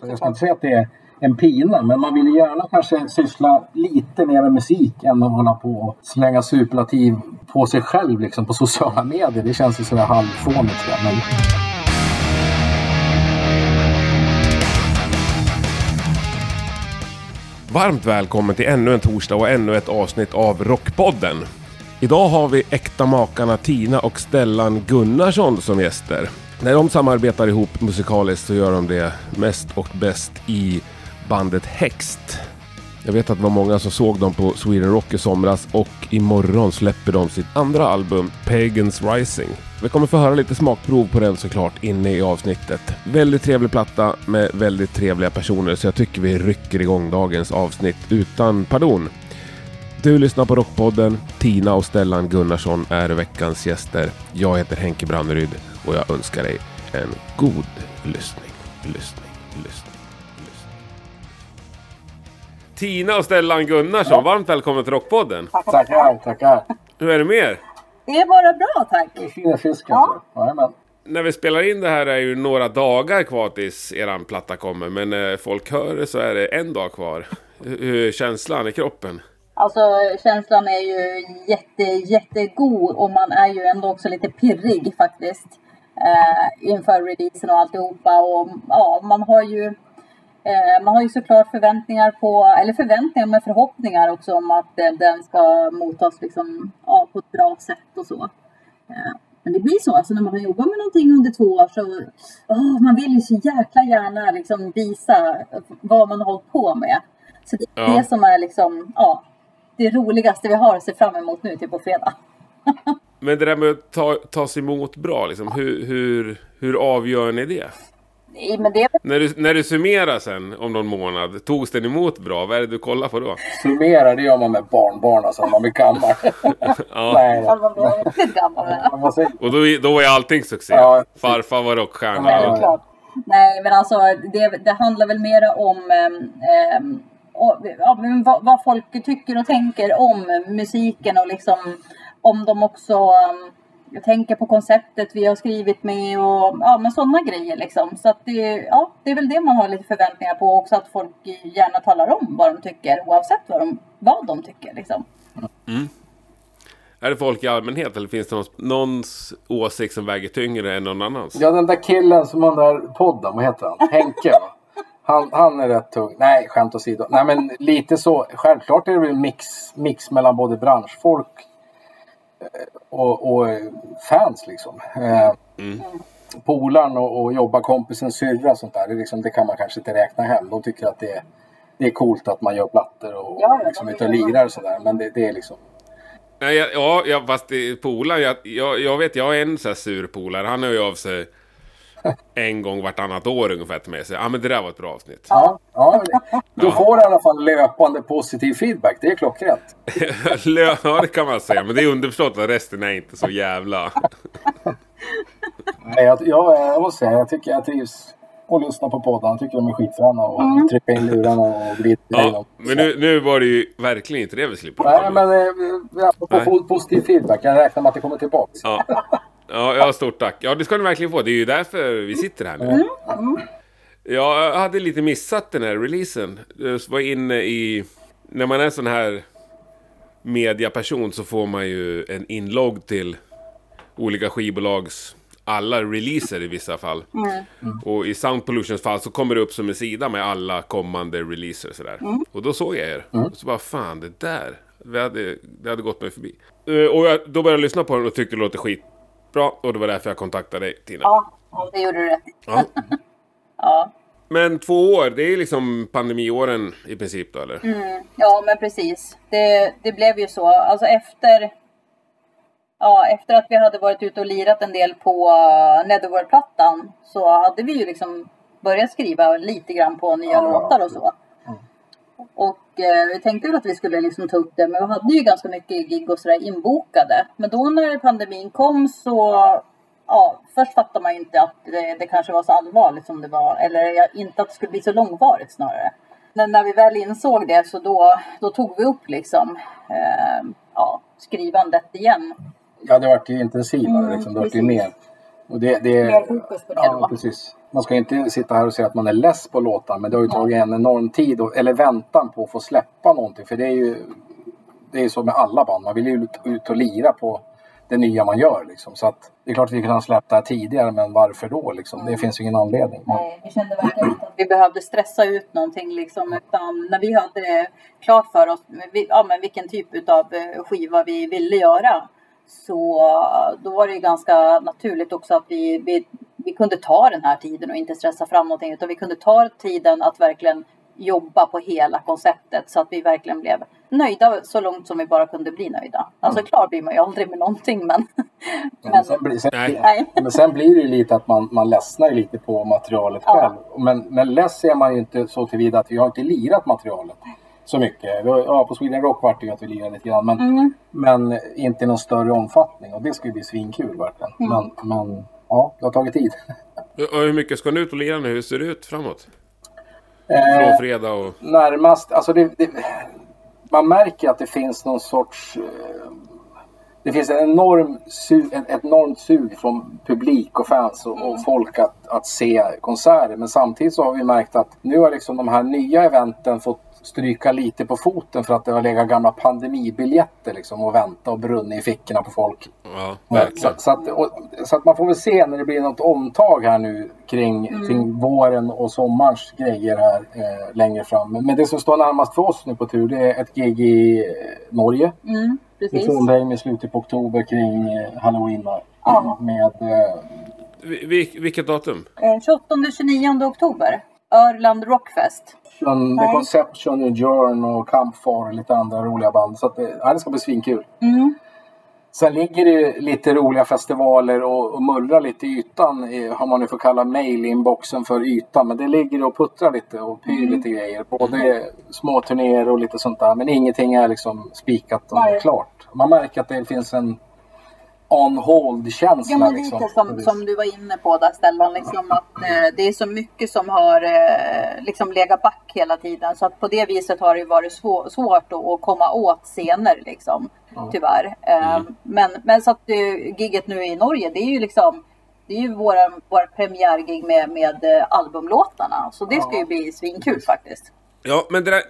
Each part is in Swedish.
Så jag ska inte säga att det är en pina, men man vill gärna kanske syssla lite mer med musik än att hålla på och slänga superlativ på sig själv liksom på sociala medier. Det känns ju sådär halvfånigt. Men... Varmt välkommen till ännu en torsdag och ännu ett avsnitt av Rockpodden. Idag har vi äkta makarna Tina och Stellan Gunnarsson som gäster. När de samarbetar ihop musikaliskt så gör de det mest och bäst i bandet Hext. Jag vet att det var många som såg dem på Sweden Rock i somras och imorgon släpper de sitt andra album Pagans Rising. Vi kommer få höra lite smakprov på den såklart inne i avsnittet. Väldigt trevlig platta med väldigt trevliga personer så jag tycker vi rycker igång dagens avsnitt utan pardon. Du lyssnar på Rockpodden. Tina och Stellan Gunnarsson är veckans gäster. Jag heter Henke Branneryd och jag önskar dig en god lyssning, lyssning, lyssning. Tina och Stellan Gunnarsson, varmt välkomna till Rockpodden. Tackar, tackar. Hur är det med er? Det är bara bra tack. Det är fina fisk alltså. Jajamän. När vi spelar in det här är ju några dagar kvar tills eran platta kommer. Men när folk hör det så är det en dag kvar. Hur är känslan i kroppen? Alltså känslan är ju jätte, jättegod och man är ju ändå också lite pirrig faktiskt. Eh, inför releasen och alltihopa och ja, man har ju eh, man har ju såklart förväntningar på, eller förväntningar med förhoppningar också om att eh, den ska mottas liksom, ja, på ett bra sätt och så. Eh, men det blir så, alltså när man har jobbat med någonting under två år så åh, man vill ju så jäkla gärna liksom visa vad man har hållit på med. Så det är Ja. det som är liksom, ja, det roligaste vi har att se fram emot nu till på fredag. Men det där med att ta, tas emot bra, liksom, hur, hur, hur avgör ni det? Nej, men det är När du, när du summerar sen om någon månad, togs den emot bra? Vad är det du kollar på då? Summera, det gör man med barnbarn alltså när man blir gammal. Ja. Nej, säger Och då, då var ju allting succé. Ja. Farfar var rockstjärna. Ja. Nej, men alltså det, det handlar väl mer om ja, men vad, vad folk tycker och tänker om musiken och liksom om de också um, tänker på konceptet vi har skrivit med och ja, men sådana grejer liksom. Så att det, ja, det är väl det man har lite förväntningar på också att folk gärna talar om vad de tycker oavsett vad de, vad de tycker liksom. Är det folk i allmänhet eller finns det någons, någons åsikt som väger tyngre än någon annans? Ja, den där killen som har den där podden, vad heter han? Henke va? Han, han är rätt tung. Nej, skämt åsido. Nej, men lite så. Självklart är det väl en mix, mix mellan både branschfolk eh, och, och eh, fans liksom. Eh, Polaren och, och jobbarkompisens syrra och sånt där. Det, liksom, det kan man kanske inte räkna hem. De tycker att det är, det är coolt att man gör plattor och Ja, liksom ute och lirar och sådär. Men det, det är liksom... Nej, jag, ja, ja, fast det- polaren, jag, jag, jag vet, jag har en sån här sur polare. Han hör ju av sig en gång vartannat år ungefär till mig och säger ah, men det där var ett bra avsnitt. Ja, ja, du får i alla fall löpande positiv feedback. Det är klockrent. Ja, det kan man säga. Men det är underförstått att resten är inte så jävla... Nej, jag, jag, jag måste säga, jag tycker jag trivs att lyssna på poddarna. Jag tycker de är skitfräna och trycka in lurarna och glida Ja, men nu, nu var det ju verkligen inte det vi skulle prata Nej, om. men eh, Nej. po- positiv feedback. Jag räknar med att det kommer tillbaka. Ja. Ja, ja, stort tack. Ja, det ska ni verkligen få. Det är ju därför vi sitter här nu. Jag hade lite missat den här releasen. Jag var inne i... När man är sån här mediaperson så får man ju en inlogg till olika skivbolags alla releaser i vissa fall. Och i Sound Pollutions fall så kommer det upp som en sida med alla kommande releaser sådär. Och då såg jag er. Och så bara fan det där. Det hade, det hade gått mig förbi. Eh, Och jag, då började jag lyssna på den och tyckte det låter skitbra. Och det var därför jag kontaktade dig Tina. Ja, det gjorde du rätt. Ja. Ja. Men två år, det är liksom pandemiåren i princip då eller? Ja, men precis. Det, det blev ju så. Alltså efter, ja, efter att vi hade varit ute och lirat en del på uh, Netherworld-plattan så hade vi ju liksom börjat skriva lite grann på nya Ja. låtar och så. Och eh, vi tänkte väl att vi skulle liksom ta upp det, men vi hade ju ganska mycket gig och sådär inbokade. Men då när pandemin kom så, ja, först fattade man ju inte att det, det kanske var så allvarligt som det var. Eller ja, inte att det skulle bli så långvarigt snarare. Men när vi väl insåg det så då, då tog vi upp liksom, eh, ja, skrivandet igen. Ja, det vart ju intensivare. Liksom. Det vart ju mer. Och det, det, Mer fokus på det Ja, då. precis. Man ska inte sitta här och säga att man är less på låtar men det har ju tagit en enorm tid och, eller väntan på att få släppa någonting för det är ju det är så med alla band. Man vill ju ut, ut och lira på det nya man gör liksom. Så att det är klart att vi kunde ha släppt det här tidigare men varför då liksom? Det finns ju ingen anledning. Men, Nej, vi kände verkligen inte att vi behövde stressa ut någonting liksom. Utan när vi hade klart för oss ja, men vilken typ av skiva vi ville göra. Så då var det ju ganska naturligt också att vi, vi, vi kunde ta den här tiden och inte stressa fram någonting. Utan vi kunde ta tiden att verkligen jobba på hela konceptet så att vi verkligen blev nöjda så långt som vi bara kunde bli nöjda. Alltså klar blir man ju aldrig med någonting men... men, sen, blir, sen, Nej. Men sen blir det ju lite att man, man ledsnar lite på materialet Ja. själv. Men, men less är man ju inte så tillvida att vi har inte lirat materialet så mycket. Vi har- Ja, på Sweden Rock vart det ju att vi lirade lite grann. Men, Mm. men inte i någon större omfattning. Och det ju bli svinkul verkligen. Mm. Men, men ja, det har tagit tid. Och hur mycket ska ni ut och lira nu? Hur ser det ut framåt? Eh, Från fredag och... närmast, alltså det, det, man märker att det finns någon sorts eh, det finns en enorm su, ett, ett enormt sug från publik och fans och, och folk att, att se konserter. Men samtidigt så har vi märkt att nu har liksom de här nya eventen fått stryka lite på foten för att det har legat gamla pandemibiljetter liksom och vänta och brunnit i fickorna på folk. Ja, Så, verkligen. så, att, och, så att man får väl se när det blir något omtag här nu kring, kring våren och sommarens grejer här eh, längre fram. Men, men det som står närmast för oss nu på tur det är ett gig i eh, Norge. Mm, I precis. Trondheim i slutet på oktober kring eh, halloween där. Ja. Med, eh, Vi- vi- vilket datum? Eh, 28-29 oktober. Örland Rockfest. Sean, The. Conception, Journ och Campfire och lite andra roliga band. Så att, det, ja, det ska bli svinkul. Mm. Sen ligger det lite roliga festivaler och, och mullrar lite i ytan. i- Har man nu får kalla mail-inboxen för ytan. Men det ligger och puttrar lite och pyr Mm. lite grejer. Både små turnéer och lite sånt där. Men ingenting är liksom spikat och Nej. klart. Man märker att det finns en on hold-känsla. Ja men liksom. lite som, som du var inne på där Stellan, liksom att eh, det är så mycket som har eh, liksom legat back hela tiden. Så att på det viset har det varit svå- svårt att, att komma åt scener liksom. Tyvärr. Eh, men, men så att eh, gigget nu i Norge, det är ju liksom det är ju våra, våra premiärgig med, med eh, albumlåtarna. Så det ska ju bli svinkul faktiskt. Ja, men det där,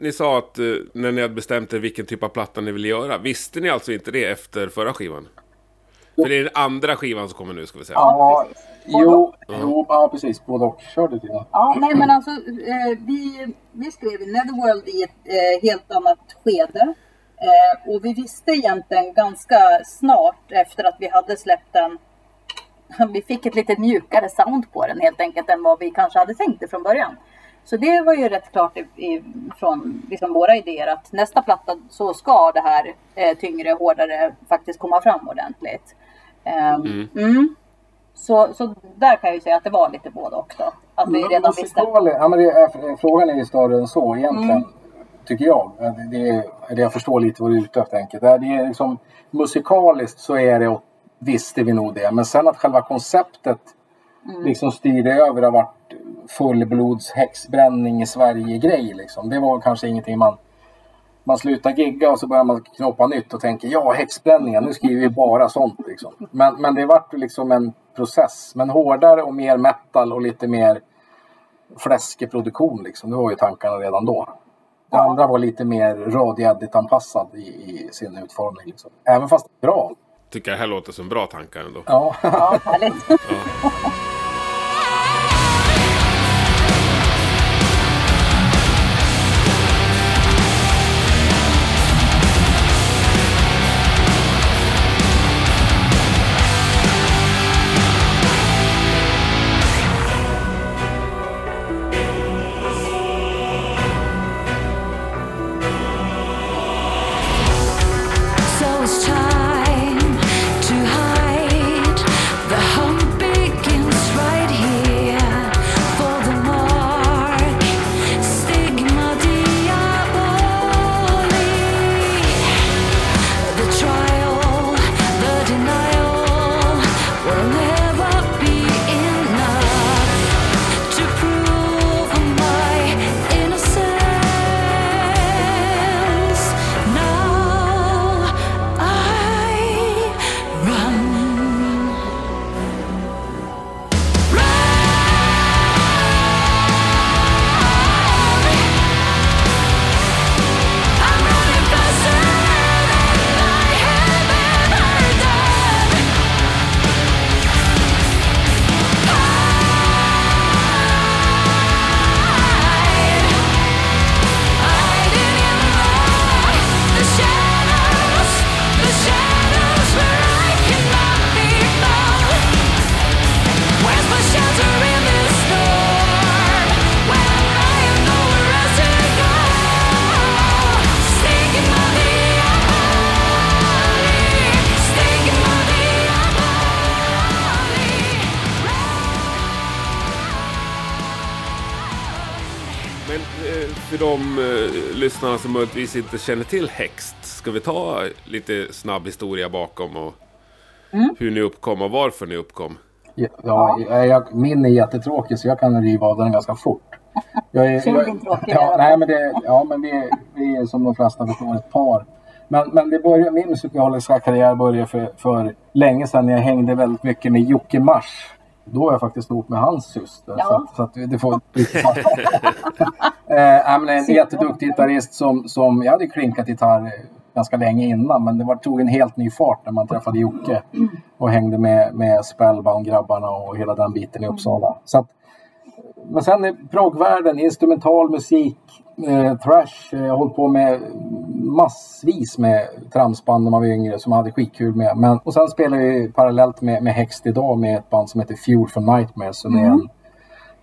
ni sa att eh, när ni hade bestämt er vilken typ av platta ni ville göra. Visste ni alltså inte det efter förra skivan? För det är den andra skivan som kommer nu, ska vi säga. Ja, precis. jo, jo, ja precis. Både och. Kör du till det. Ja, nej men alltså eh, vi, vi skrev Netherworld i ett eh, helt annat skede. Eh, och vi visste egentligen ganska snart efter att vi hade släppt den. Vi fick ett lite mjukare sound på den helt enkelt än vad vi kanske hade tänkt det från början. Så det var ju rätt klart i, i, från liksom våra idéer att nästa platta så ska det här eh, tyngre, hårdare faktiskt komma fram ordentligt. Ehm, mm. Så, så där kan jag ju säga att det var lite både och då. Att vi redan visste. Musikalen- Ja, men det är, frågan är ju större än så egentligen. Mm. Tycker jag. Det, det, är- det jag förstår lite vad du är ute efter. enkelt. Det är, liksom, musikaliskt så är det, och visste vi nog det. Men sen att själva konceptet Mm. liksom styrde över har varit fullblods häxbränning i Sverige-grej. Liksom. Det var kanske ingenting man... Man slutar gigga och så börjar man knoppa nytt och tänker ja häxbränningen, nu skriver vi bara sånt. Liksom. Men, men det vart liksom en process. Men hårdare och mer metal och lite mer fläskeproduktion liksom. Det var ju tankarna redan då. Det Ja. andra var lite mer radioedit anpassad i, i sin utformning. Liksom. Även fast bra. Tycker det här låter som bra tankar ändå. Ja. Ja, härligt. So lyssnarna som möjligtvis inte känner till Hext, ska vi ta lite snabb historia bakom och hur ni uppkom och varför ni uppkom? Ja, ja. Jag, min är jättetråkig så jag kan riva av den ganska fort. Jag är, tråkig ja, nej, men det, ja, men vi, vi är som de flesta förstår ett par. Men, men det började, min musikaliska karriär började för, för länge sedan. Jag hängde väldigt mycket med Jocke Mars. Då var jag faktiskt ihop med hans syster. Ja. Så, att, så att det får eh, men En jätteduktig gitarrist som, som... Jag hade klinkat gitarr ganska länge innan men det var, tog en helt ny fart när man träffade Jocke och hängde med, med Spellbound-grabbarna och hela den biten i Uppsala. Så att, men sen i proggvärlden, instrumental musik, eh, thrash. eh, Jag har hållit på med massvis med tramsband när man var yngre som jag hade skitkul med. Men, och sen spelar vi parallellt med, med Hext idag med ett band som heter Fuel for Nightmares. Som är en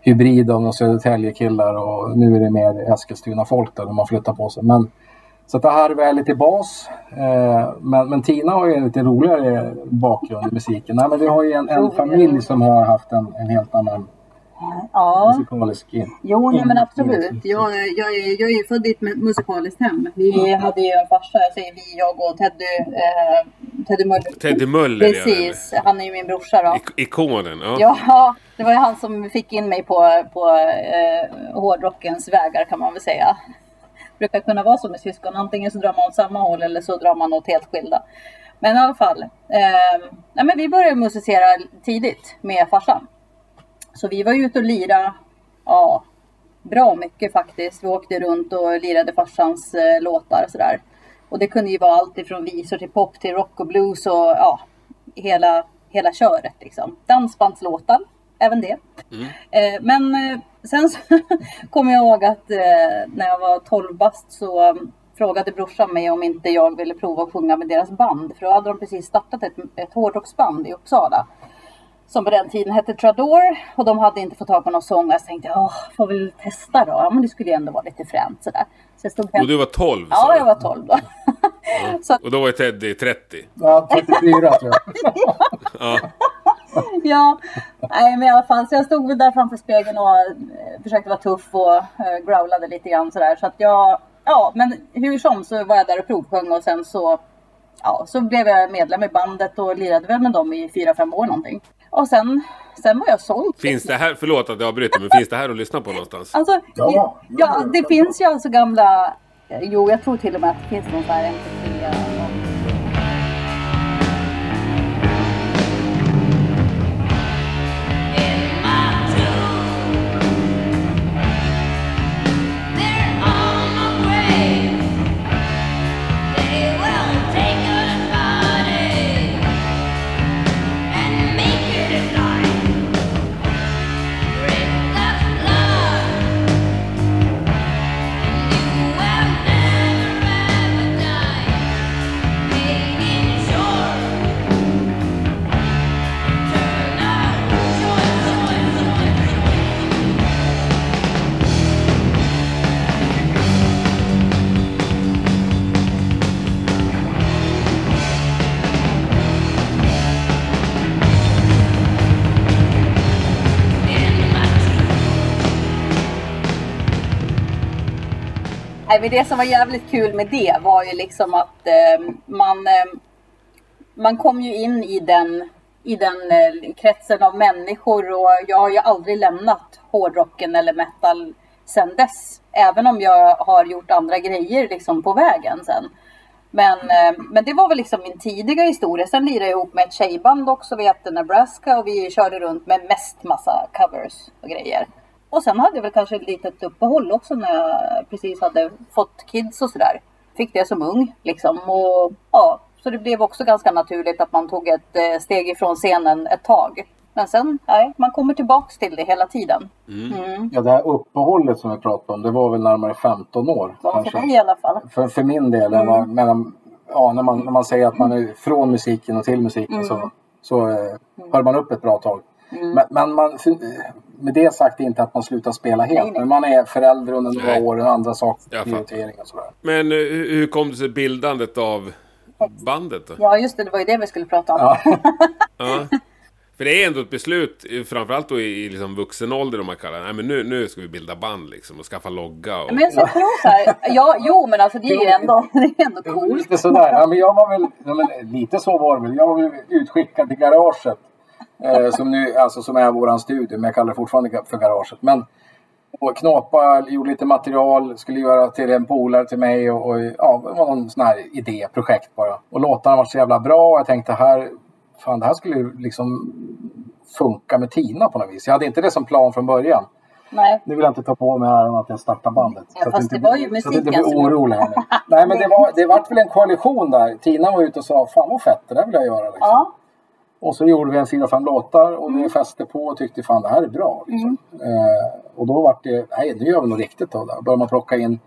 hybrid av några Södertälje-killar och nu är det mer Eskilstuna-folk där de har flyttat på sig. Men, så det här är lite bas. Eh, men, men Tina har ju en lite roligare bakgrund i musiken. Nej, men vi har ju en, en familj som har haft en, en helt annan Ja, musikalisk jo nej, men absolut. Jag, jag, är, jag är ju född i ett mu- musikaliskt hem. Vi hade ju en farsa, jag säger vi, jag och Teddy, eh, Teddy Möller. Teddy Möller, ja, Precis, han är ju min brorsa då. Ik- ikonen, ja. Ja, det var ju han som fick in mig på, på eh, hårdrockens vägar kan man väl säga. Det brukar kunna vara så med syskon, antingen så drar man åt samma håll eller så drar man åt helt skilda. Men i alla fall, eh, nej, men vi började musicera tidigt med farsan. Så vi var ute och lira, ja, bra mycket faktiskt. Vi åkte runt och lirade farsans eh, låtar och sådär. Och det kunde ju vara allt ifrån visor till pop till rock och blues och ja, hela, hela köret liksom. Dansbandslåtar, även det. Eh, men eh, sen så kommer jag ihåg att eh, när jag var 12 bast så eh, frågade brorsan mig om inte jag ville prova att sjunga med deras band. För då hade de precis startat ett, ett hårdrocksband i Uppsala som på den tiden hette Trador och de hade inte fått tag på någon sångare. Så tänkte jag, åh, får väl testa då. Ja, men det skulle ju ändå vara lite fränt sådär. Så jag stod Och du var 12 sa Ja, jag var 12 då. så, Och då var ju Teddy 30. Ja, 34 tror jag. Ja. ja, nej men i alla fall. Så jag stod där framför spegeln och eh, försökte vara tuff och eh, growlade lite grann sådär. Så att jag, ja, men hur som så var jag där och provsjöng och sen så, ja, så blev jag medlem i bandet och lirade väl med dem i fyra fem år någonting. Och sen, sen var jag såld. Finns det här, förlåt att jag avbryter, men finns det här att lyssna på någonstans? Alltså, Ja, ja, det finns ju alltså gamla... Jo, jag tror till och med att det finns någon sån här MP3. Men det som var jävligt kul med det var ju liksom att eh, man, eh, man kom ju in i den, i den eh, kretsen av människor och jag har ju aldrig lämnat hårdrocken eller metal sen dess. Även om jag har gjort andra grejer liksom på vägen sen. Men, eh, men det var väl liksom min tidiga historia. Sen lirade jag ihop med ett tjejband också. Vi hette Nebraska och vi körde runt med mest massa covers och grejer. Och sen hade jag väl kanske ett litet uppehåll också när jag precis hade fått kids och sådär. Fick det som ung liksom. Och, ja, så det blev också ganska naturligt att man tog ett eh, steg ifrån scenen ett tag. Men sen, nej, man kommer tillbaks till det hela tiden. Mm. Ja, det här uppehållet som vi pratade om, det var väl närmare 15 år. Ja, för kanske. mig i alla fall. För, för min del, när, man, mellan, ja, när, man, när man säger att man är från musiken och till musiken så, så eh, hör man upp ett bra tag. Men, men man, för, med det sagt inte att man slutar spela helt. Nej, nej. Men man är förälder under några Nej. år och andra saker. Prioritering och sådär. Men eh, hur kom det sig bildandet av bandet då? Ja, just det. Det var ju det vi skulle prata om. Ja. Ja. För det är ändå ett beslut, framförallt då i, i liksom vuxen ålder om man kallar det. Nej men nu, nu ska vi bilda band liksom och skaffa logga och... Men jag ska tro så här. Ja, jo, men alltså det är ju ändå, det är ändå coolt. Lite sådär. Ja, men jag var väl, lite så var det väl. Jag var väl utskickad till garaget. Eh, som, nu, alltså, som är våran studio, men jag kallar det fortfarande för garaget. Men och knåpa, gjorde lite material, skulle göra till en polare till mig och, och ja, det var någon sån här idé, projekt bara. Och låtarna var så jävla bra och jag tänkte här, fan det här skulle ju liksom funka med Tina på något vis. Jag hade inte det som plan från början. Nej. Nu vill jag inte ta på mig äran att jag startar bandet. Ja, Så fast inte det var ju blir- Så att inte musiken blir orolig här nu. Nej men det var, det vart väl en koalition där. Tina var ute och sa, fan vad fett, det där vill jag göra. Liksom. Ja, Och så gjorde vi en fyra, fem låtar och det fäste på och tyckte fan det här är bra. Liksom. Eh, och då var det, nej nu gör vi något riktigt det. Då började man plocka in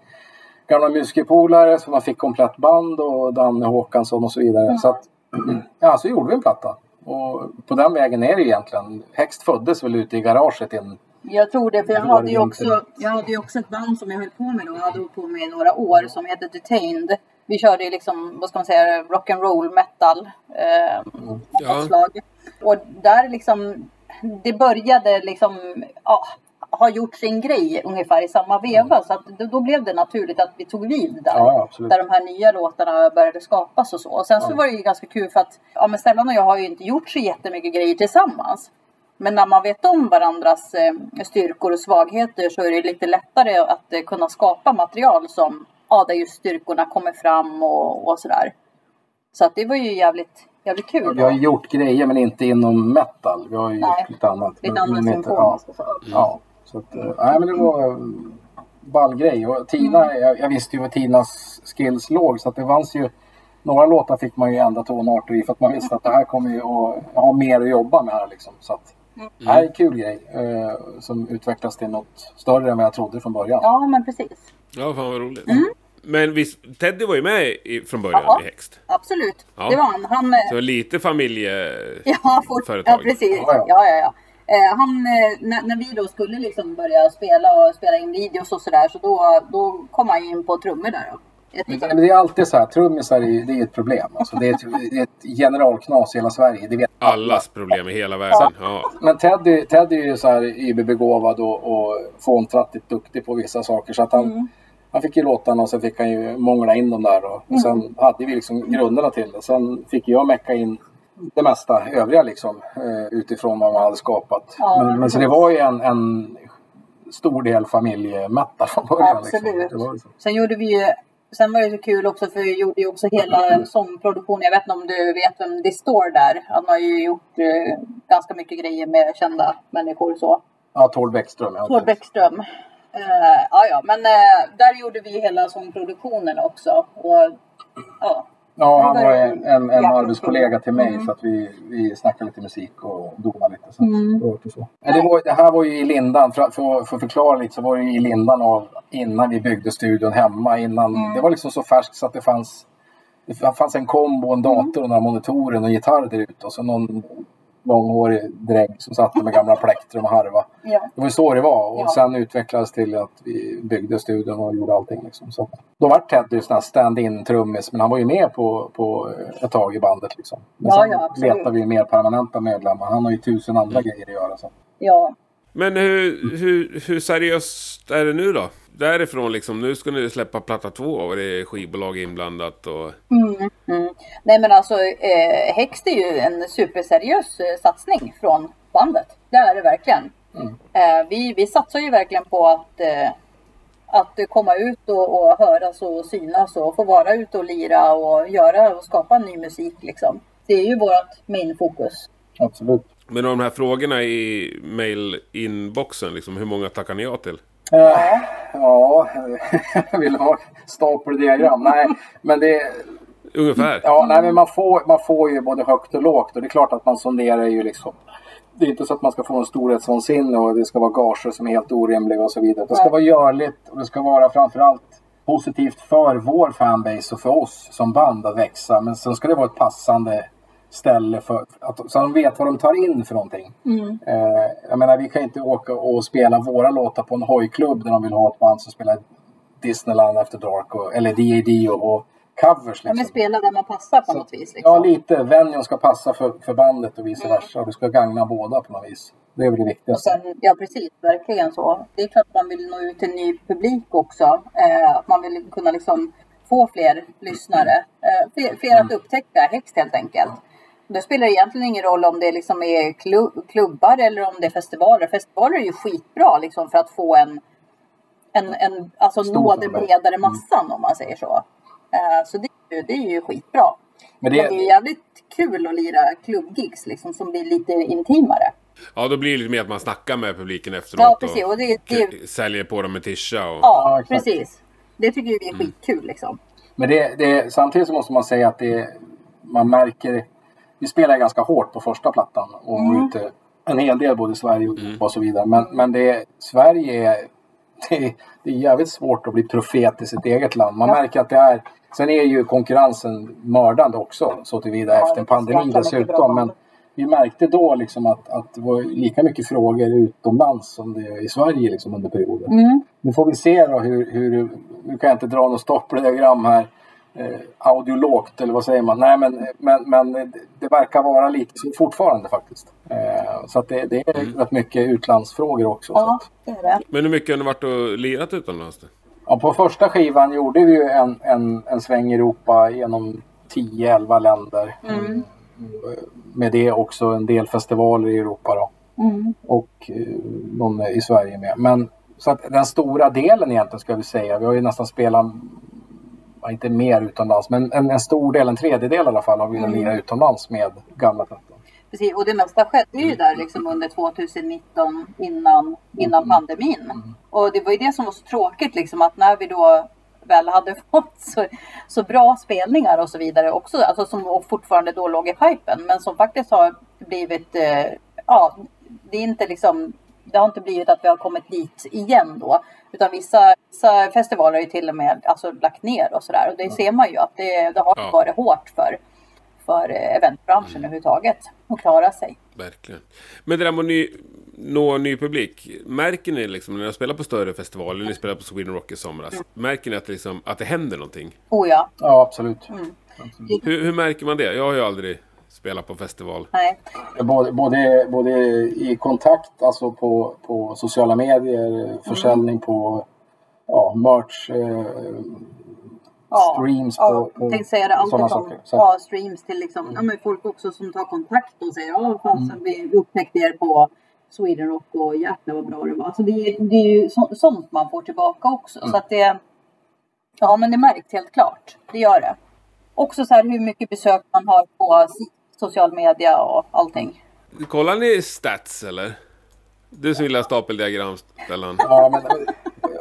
gamla musikerpolare så man fick komplett band och Danne Håkansson och så vidare. Så att, ja så gjorde vi en platta. Och på den vägen är det egentligen. Hext föddes väl ute i garaget i en jag tror det. För jag hade ju också, jag hade också ett band som jag höll på med då. Jag hade på med i några år som heter Detained. Vi körde ju liksom, vad ska man säga, rock and roll metal. Eh, Ja. Och där liksom, det började liksom, ja, ha gjort sin grej ungefär i samma veva. Så att då, blev det naturligt att vi tog vid där. Ja. Där de här nya låtarna började skapas och så. Och sen så Ja. var det ju ganska kul för att, ja men Stellan och jag har ju inte gjort så jättemycket grejer tillsammans. Men när man vet om varandras eh, styrkor och svagheter så är det lite lättare att eh, kunna skapa material som, ja där just styrkorna kommer fram och, och sådär. Så att det var ju jävligt, jävligt kul. Vi har gjort grejer men inte inom metal. Vi har ju Nej. gjort lite annat. Lite andra symfoner. ja. Ja, så att, eh, nej men det var ball grej. Och Tina, Mm. jag, jag visste ju vad Tinas skills låg så att det fanns ju några låtar fick man ju ändra tonarter i för att man visste att det här kommer ju att ha mer att jobba med här liksom. Så att, Mm. det här är en kul grej eh, som utvecklas till något större än vad jag trodde från början. Ja, men precis. Ja, fan vad roligt. Men visst, Teddy var ju med i, från början Ja. i Hext. Absolut. Ja. Det var han. Han, eh, Så lite familje... Ja, ja precis. Ja, Ja, ja. ja, ja. Eh, han, eh, när, när vi då skulle liksom börja spela och spela in videos och sådär så då, då kom han in på trummor där då. Men det- är alltid så här, trummisar är, det är ett problem. Alltså, det, är ett, det är ett generalknas i hela Sverige. Det vet alla. Allas problem i hela världen. Ja. Men Teddy, Teddy är ju så här IB-begåvad och, och fåntrattigt duktig på vissa saker. Så att han, Mm. han fick ju låtarna och sen fick han ju mångla in dem där. Och, och sen hade vi liksom grunderna till det. Sen fick jag mecka in det mesta övriga liksom eh, utifrån vad man hade skapat. Ja, men, men så det var ju en, en stor del familjemätta från början. Absolut. Liksom. Det var ju så. Sen gjorde vi ju Sen var det så kul också för vi gjorde ju också hela sångproduktionen. Jag vet inte om du vet vem det står där. Han har ju gjort eh, ganska mycket grejer med kända människor så. Ja, Tord Bäckström. Ja. Tord Bäckström. Eh, ja, ja, men eh, där gjorde vi hela sångproduktionen också. Och, ja. Ja, han var en, en, en arbetskollega till mig Mm. så att vi, vi snackade lite musik och donade lite. Så. Mm. Så. Men det, var, det här var ju i lindan, för, att- för, för att förklara lite så var det ju i lindan av innan vi byggde studion hemma. Innan, Mm. Det var liksom så färskt så att det fanns det fanns en kombo, en dator och några monitorer och en gitarr där ute och så någon långhårig dräng som satt med gamla plektrum och harva. Ja. Det var ju så det var och Ja. sen utvecklades till att vi byggde studion och gjorde allting. Liksom. Så då var sån här stand-in trummis men han var ju med på, på ett tag i bandet. Liksom. Men Ja, sen ja, absolut. letade vi ju mer permanenta medlemmar. Han har ju tusen andra grejer att göra. Så. ja. Men hur, hur, hur seriöst är det nu då? Därifrån liksom, nu ska ni släppa platta två och det är skivbolag inblandat och... Mm, mm. Nej men alltså eh, Hext är ju en superseriös eh, satsning från bandet. Det är det verkligen. Mm. Eh, vi, vi satsar ju verkligen på att, eh, att komma ut och, och höras och synas och få vara ute och lira och göra och skapa ny musik liksom. Det är ju vårt main fokus. Absolut. Men de här frågorna i mail-inboxen, liksom, hur många tackar ni ja till? Ja, ja jag vill ha stapeldiagram. Nej, men det Ungefär? Ja, nej, men man får, man får ju både högt och lågt och det är klart att man sonderar ju liksom. Det är inte så att man ska få en storhetsvansinne och det ska vara gager som är helt orimliga och så vidare. Det ska vara görligt och det ska vara framförallt positivt för vår fanbase och för oss som band att växa. Men sen ska det vara ett passande ställe för att, så de vet vad de tar in för någonting. Eh, jag menar, vi kan inte åka och spela våra låtar på en hojklubb där de vill ha ett band som spelar Disneyland After Dark och, eller D.A.D. Och, och covers. Ja, men Liksom. spela där man passar på Så- något vis. Liksom. Ja, lite. Venjon ska passa för, för bandet och vice versa. Och du ska gagna båda på något vis. Det är väl det viktigaste. sen, ja precis, verkligen så. Det är klart att man vill nå ut till en ny publik också. Eh, att man vill kunna liksom få fler lyssnare. Eh, fler, fler att upptäcka Hext helt enkelt. Det spelar egentligen ingen roll om det liksom är klu- klubbar eller om det är festivaler. Festivaler är ju skitbra liksom för att få en, en, en alltså nå den bredare massan om man säger så. Eh, så det, är ju- det är ju skitbra. Men Men det är det, ju jävligt kul att lira klubbgigs liksom som blir lite intimare. Ja, då blir det lite mer att man snackar med publiken efteråt. Ja, precis. Och det, det, säljer på dem en tischa. Och... Ja, precis. Det tycker vi är skitkul liksom. men det, det, samtidigt så måste man säga att det, man märker... Vi spelar ganska hårt på första plattan och var ute en hel del både i Sverige och, och så vidare. Men, men det, Sverige är, det, är- det är jävligt svårt att bli profet i sitt eget land. Man Ja. märker att det är... Sen är ju konkurrensen mördande också så tillvida Ja, efter en pandemi dessutom. Men vi märkte då liksom att, att det var lika mycket frågor utomlands som det är i Sverige liksom under perioden. Mm. Nu får vi se då hur, hur nu kan jag inte dra något stopprediagram här, eh, audiologt eller vad säger man? Nej men, men, men det, verkar vara lite så fortfarande faktiskt. Eh, så att det, det är rätt mycket utlandsfrågor också. Så Ja, att, det är det. Men hur mycket har ni varit och lirat utomlands? ja, på första skivan gjorde vi ju en, en, en sväng i Europa genom 10-11 länder. Mm. Med det också en del festivaler i Europa då. Mm. och eh, någon i Sverige med. Men så att den stora delen egentligen ska vi säga, vi har ju nästan spelat, inte mer utomlands, men en, en stor del, en tredjedel i alla fall, har vi Mm. lirat utomlands med gamla plattan. Precis, och det mesta skedde ju där liksom under 2019 innan, innan pandemin. Och det var ju det som var så tråkigt liksom att när vi då väl hade fått så, så bra spelningar och så vidare också, alltså som fortfarande då låg i pipen, men som faktiskt har blivit, eh, ja, det är inte liksom, det har inte blivit att vi har kommit dit igen då, utan vissa, vissa festivaler har ju till och med alltså, lagt ner och sådär och det ser man ju att det, det har Ja. varit hårt för, för eh, eventbranschen överhuvudtaget att klara sig. Verkligen. Men det där med att ny, nå ny publik. Märker ni liksom när ni spelar på större festivaler, ni spelar på Sweden Rock i somras. Mm. Märker ni att, liksom, att det händer någonting? Oh ja, Ja, absolut. Mm. Hur, hur märker man det? Jag har ju aldrig spelat på festival. nej. Både, både, både i kontakt, alltså på, på sociala medier, försäljning på ja, merch, eh, Ja, streams ja, på, på säga det, allt sådana saker. Så, ja, streams till liksom, ja, men folk också som tar kontakt och säger ja, fasen Mm. vi upptäckte er på Sweden Rock och jäklar vad bra det var. Så det, är- det är ju så, sånt man får tillbaka också. Mm. Så att det, ja men det märks helt klart. Det gör det. Också så här hur mycket besök man har på social media och allting. Kollar ni stats eller? Du som gillar stapeldiagram, Stellan. ja, men,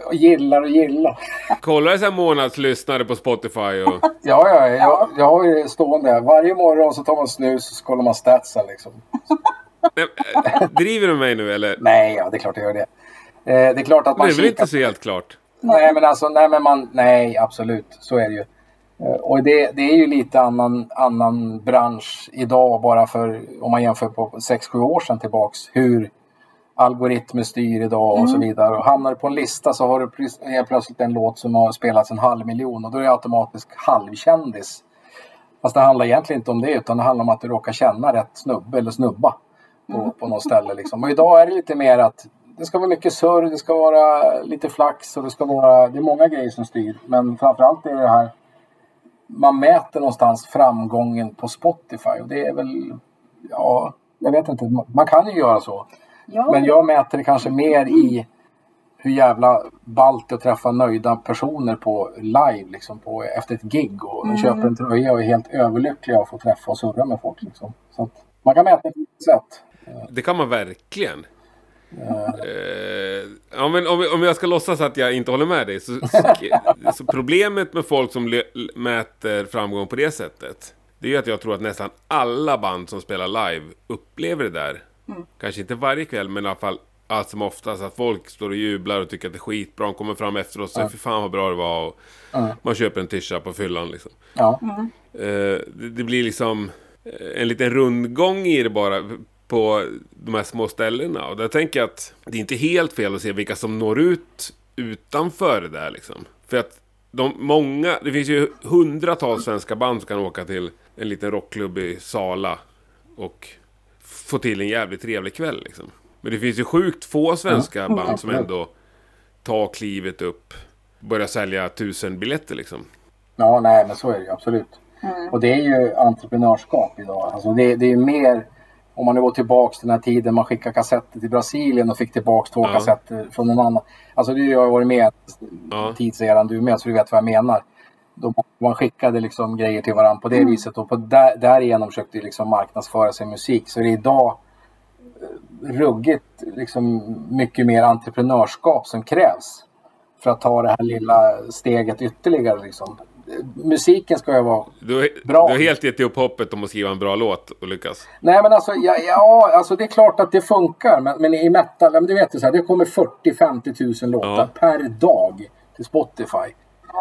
och gillar och gillar. Kollar du så här månadslyssnare på Spotify och... Ja, ja, jag, jag har ju stående. Varje morgon så tar man snus och så kollar man statsen liksom. Nej, äh, driver du med mig nu eller? Nej, ja, det är klart jag gör det. Eh, det är klart att Det man är väl kikar inte så helt klart? Nej men alltså, nej men man, nej absolut, så är det ju. Eh, Och det, det är ju lite annan, annan bransch idag bara för, om man jämför på 6-7 år sedan tillbaks, hur algoritmer styr idag och så vidare. Och hamnar du på en lista så har du helt plötsligt en låt som har spelats en halv miljon och då är det automatiskt halvkändis. Fast det handlar egentligen inte om det utan det handlar om att du råkar känna rätt snubbe eller snubba på, på något ställe. Liksom. Och idag är det lite mer att det ska vara mycket surr, det ska vara lite flax och det ska vara, det är många grejer som styr. Men framförallt är det här, man mäter någonstans framgången på Spotify och det är väl, ja, jag vet inte, man kan ju göra så. Ja, Men jag mäter det kanske mer i hur jävla ballt det att träffa nöjda personer på live liksom på, efter ett gig och de köper en tröja och är helt överlyckliga att få träffa och surra med folk. Liksom. Så att man kan mäta det på olika sätt. Det kan man verkligen. Eh, ja, men om, om jag ska låtsas att jag inte håller med dig. Så, så, så problemet med folk som mäter framgång på det sättet. Det är ju att jag tror att nästan alla band som spelar live upplever det där. Kanske inte varje kväll, men i alla fall allt som oftast. Att folk står och jublar och tycker att det är skitbra. De kommer fram efteråt och säger fy fan vad bra det var. Och Man köper en tisha på fyllan liksom. Ja. Eh, det, det blir liksom eh, en liten rundgång i det bara på de här små ställena. Och där tänker jag att det är inte helt fel att se vilka som når ut utanför det där liksom. För att de många, det finns ju hundratals svenska band som kan åka till en liten rockklubb i Sala och få till en jävligt trevlig kväll liksom. Men det finns ju sjukt få svenska band som ändå tar klivet upp, börjar sälja tusen biljetter liksom. Ja, nej, men så är det ju absolut. Och det är ju entreprenörskap idag. Alltså det, det är ju mer, om man nu går tillbaks till den här tiden man skickade kassetter till Brasilien och fick tillbaks två Ja. kassetter från en annan. Alltså du har ju varit med Ja. tidseran du är med så du vet vad jag menar. Då man skickade liksom grejer till varandra på det viset och på där, därigenom försökte liksom marknadsföra sin musik. Så det är idag eh, ruggigt liksom mycket mer entreprenörskap som krävs för att ta det här lilla steget ytterligare. Liksom. Musiken ska ju vara Du, Bra. du har helt gett upp hoppet om att skriva en bra låt och lyckas. Nej men alltså, ja, ja, alltså det är klart att det funkar. Men, men i metal, men du vet ju så här, det kommer 40-50 tusen låtar Ja. per dag till Spotify.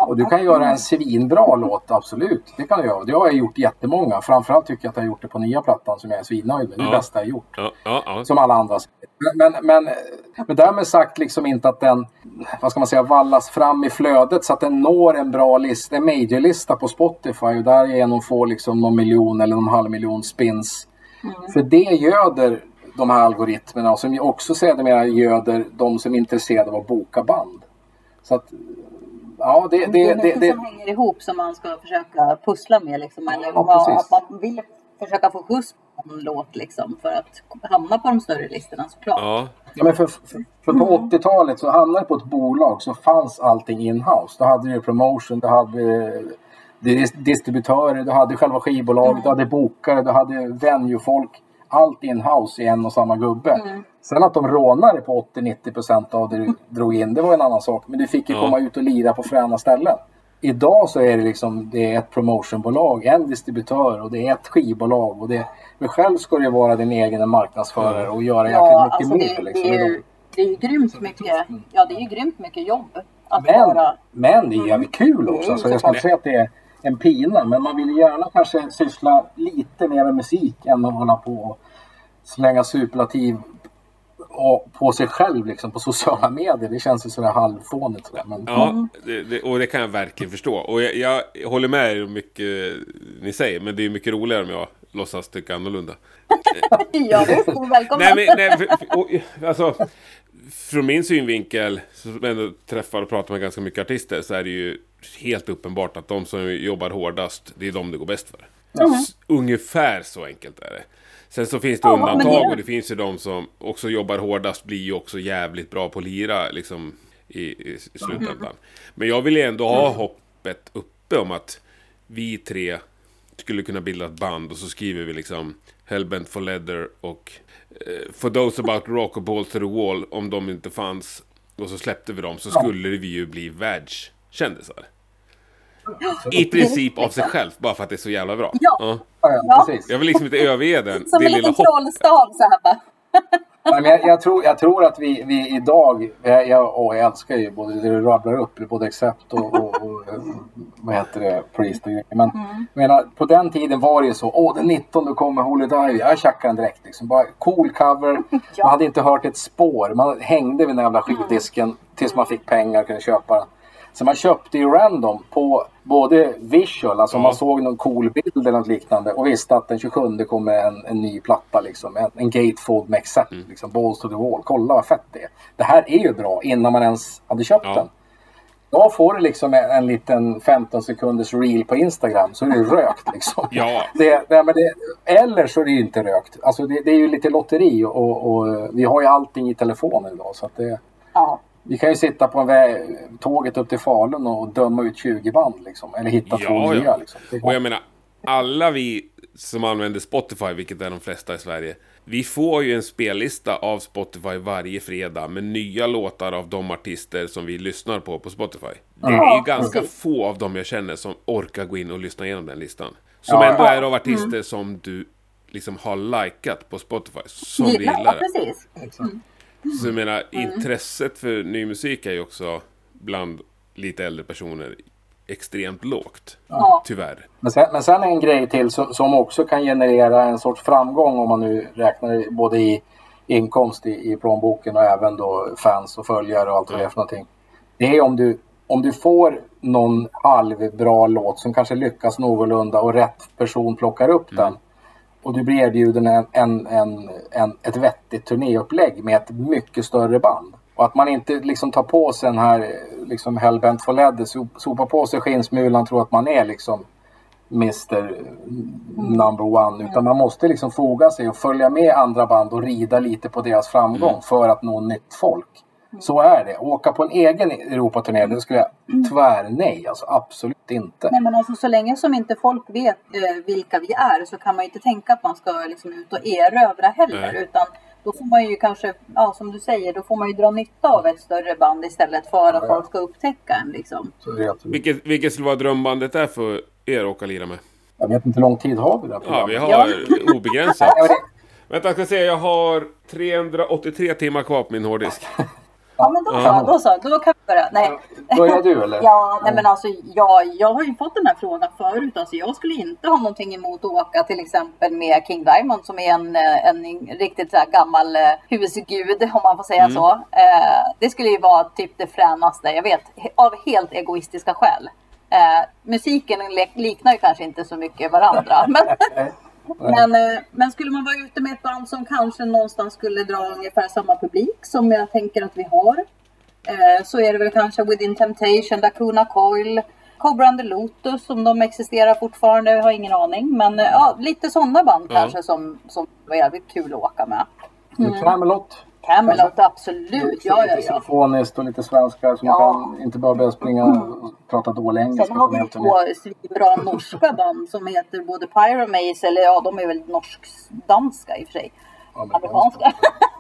Och du kan göra en svinbra låt, absolut. Det kan du göra. Det har jag gjort jättemånga. Framförallt tycker jag att jag har gjort det på nya plattan som jag är svinnöjd med. Det är det Ja. bästa jag har gjort. Ja. Som alla andra. Men, men, men, därmed sagt liksom inte att den, vad ska man säga, vallas fram i flödet så att den når en bra lista, en majorlista på Spotify och därigenom får liksom någon miljon eller någon halv miljon spins. För det göder de här algoritmerna som också sedermera göder de som är intresserade av att boka band. Så att, ja det, Det det, är det, mycket det, som hänger ihop som man ska försöka pussla med. Liksom, eller Ja, precis. att man vill försöka få skjuts på en låt liksom, för att hamna på de större listorna såklart. ja. Ja, men för, för, för på 80-talet så hamnade på ett bolag så fanns allting in-house. Då hade du promotion, du hade dis- distributörer, du hade själva skivbolaget, du hade bokare, du hade venue-folk. Allt in-house i en och samma gubbe. Sen att de rånade på 80-90% av det du drog in, det var en annan sak. Men du fick ju Ja. komma ut och lira på fräna ställen. Idag så är det liksom det är ett promotionbolag, en distributör och det är ett skivbolag. Och det, men själv ska du vara din egen marknadsförare och göra jäkligt Ja, mycket alltså mer. det, liksom, det, är ju, det är ju grymt mycket, ja, det är ju grymt mycket jobb att men, vara... men det är jävligt kul också. Mm, Så jag ska inte säga att det är en pina. Men man vill gärna kanske syssla lite mer med musik än att hålla på och slänga superlativ på sig själv liksom, på sociala medier. Det känns ju sådär halvfånigt. Sådär. Men, Ja, det, det, och det kan jag verkligen förstå. Och jag, jag håller med er om mycket ni säger, men det är mycket roligare om jag låtsas tycka annorlunda. Ja, välkommen! Nej, men, nej, för, och, alltså, från min synvinkel, som ändå träffar och pratar med ganska mycket artister, så är det ju helt uppenbart att de som jobbar hårdast, det är de det går bäst för. S- Ungefär så enkelt är det. Sen så finns det Ja, undantag och det finns ju de som också jobbar hårdast, blir ju också jävligt bra på att lira liksom, i, i, slutändan. Men jag vill ju ändå ha hoppet uppe om att vi tre skulle kunna bilda ett band och så skriver vi liksom Hellbent for Leather och eh, For Those About Rock och Balls to the Wall om de inte fanns och så släppte vi dem så skulle vi ju bli världskändisar. I princip av sig själv, bara för att det är så jävla bra. Ja. ja, Ja. precis. Jag vill liksom inte överge den, Som det en liten trollstav så här bara. Nej, men jag, jag, tror, jag tror att vi, vi idag, jag, jag, och jag älskar ju både det du rabblar upp, både Accept och, och, och vad heter det, Priest och grejer. Men jag menar, på den tiden var det ju så, åh den 19 kommer Holy Dive, jag tjackar den direkt liksom. Bara cool cover, man hade inte hört ett spår, man hängde vid den jävla skivdisken tills man fick pengar och kunde köpa den. Så man köpte ju random på både visual, alltså om Ja. man såg någon cool bild eller något liknande och visste att den 27 kommer en, en ny platta liksom. En, en gatefold med accept, Mm. liksom. Balls to the wall. Kolla vad fett det är. Det här är ju bra innan man ens hade köpt Ja. den. Då får du liksom en, en liten 15 sekunders reel på Instagram så är det rökt liksom. Ja. Det, det, men det, eller så är det ju inte rökt. Alltså det, det är ju lite lotteri och, och, och vi har ju allting i telefonen idag. Så att det, Ja. Vi kan ju sitta på en väg, tåget upp till Falun och döma ut 20 band liksom. Eller hitta två Ja, nya ja. liksom. Och jag menar, alla vi som använder Spotify, vilket är de flesta i Sverige, vi får ju en spellista av Spotify varje fredag med nya låtar av de artister som vi lyssnar på på Spotify. Det är ju Ja, ganska få av dem jag känner som orkar gå in och lyssna igenom den listan. Som Ja, ändå ja. är av artister som du liksom har likat på Spotify, som du Ja, gillar det. precis. Så jag menar, Mm. intresset för ny musik är ju också bland lite äldre personer extremt lågt. Ja. Tyvärr. Men sen, men sen en grej till som, som också kan generera en sorts framgång om man nu räknar både i inkomst i, i plånboken och även då fans och följare och allt vad det är för någonting. Det är om du, om du får någon halvbra låt som kanske lyckas någorlunda och rätt person plockar upp den. Och du blir erbjuden en, en, en, en, ett vettigt turnéupplägg med ett mycket större band. Och att man inte liksom tar på sig den här liksom hellbent for leather, so- sopar på sig skinnsmulan, tror att man är liksom Mr number one. Utan man måste liksom foga sig och följa med andra band och rida lite på deras framgång för att nå nytt folk. Så är det. Åka på en egen Europaturné, det skulle jag tvär nej. Alltså absolut inte. Nej men alltså så länge som inte folk vet eh, vilka vi är så kan man ju inte tänka att man ska liksom ut och erövra heller. Nej. Utan då får man ju kanske, ja som du säger, då får man ju dra nytta av ett större band istället för att Ja, ja. folk ska upptäcka en liksom. Vilket, vilket skulle vara drömbandet där för er att åka och lira med? Jag vet inte hur lång tid har vi där Ja, vi har Ja. obegränsat. Vänta, jag ska se. Jag har 383 timmar kvar på min hårddisk. Ja men då så, då så, då kan vi börja. Nej. Börjar du eller? Ja, nej men alltså jag, jag har ju fått den här frågan förut. Alltså jag skulle inte ha någonting emot att åka till exempel med King Diamond som är en, eh, en riktigt så här gammal eh, husgud om man får säga så. Eh, det skulle ju vara typ det fränaste, jag vet, av helt egoistiska skäl. Eh, musiken liknar ju kanske inte så mycket varandra. Men. Men, eh, men skulle man vara ute med ett band som kanske någonstans skulle dra ungefär samma publik som jag tänker att vi har. Eh, så är det väl kanske Within Temptation, Lacuna Coil, Cobra and the Lotus om de existerar fortfarande, jag har ingen aning. Men eh, ja, lite sådana band Ja. kanske som, som var jävligt kul att åka med. Mm. Camelot. Camelot, absolut. Ja, ja, Lite ja. symfoniskt och lite svenska så man Ja. kan inte bara börja springa och prata dålig engelska Sen har en vi två svinbra norska band som heter både Pyromace, eller ja de är väl norsk-danska i och för sig. Amerikanska.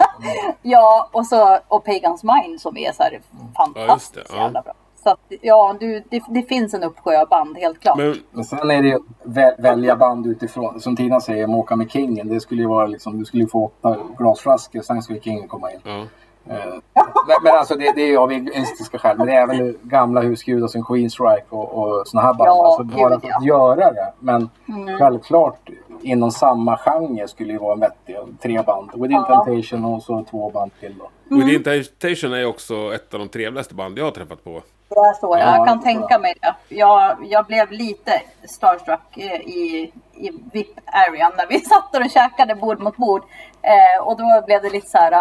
ja, och så och Pagans Mind som är så här fantastiskt Ja, just det, ja. jävla bra. Så att, ja, du, det, det finns en uppsjö av band helt klart. Men Men sen är det ju vä- välja band utifrån. Som Tina säger, om åka med Kingen. Det skulle ju vara liksom, du skulle få åtta glasflaskor, sen skulle Kingen komma in. ja. Eh, men, men alltså det, det är ju av egoistiska skäl. Men det är även gamla husgudar som Queensryche och, och såna här band. Ja, alltså bara för ja. att göra det. Men självklart inom samma genre skulle ju vara en vettig. Tre band. Within Ja. Temptation och så två band till då. Within Temptation är också ett av de trevligaste band jag har träffat på. Det är så, Ja, jag kan tänka mig det. Jag, jag blev lite starstruck eh, i, i VIP-arean när vi satt och käkade bord mot bord. Eh, och då blev det lite så här,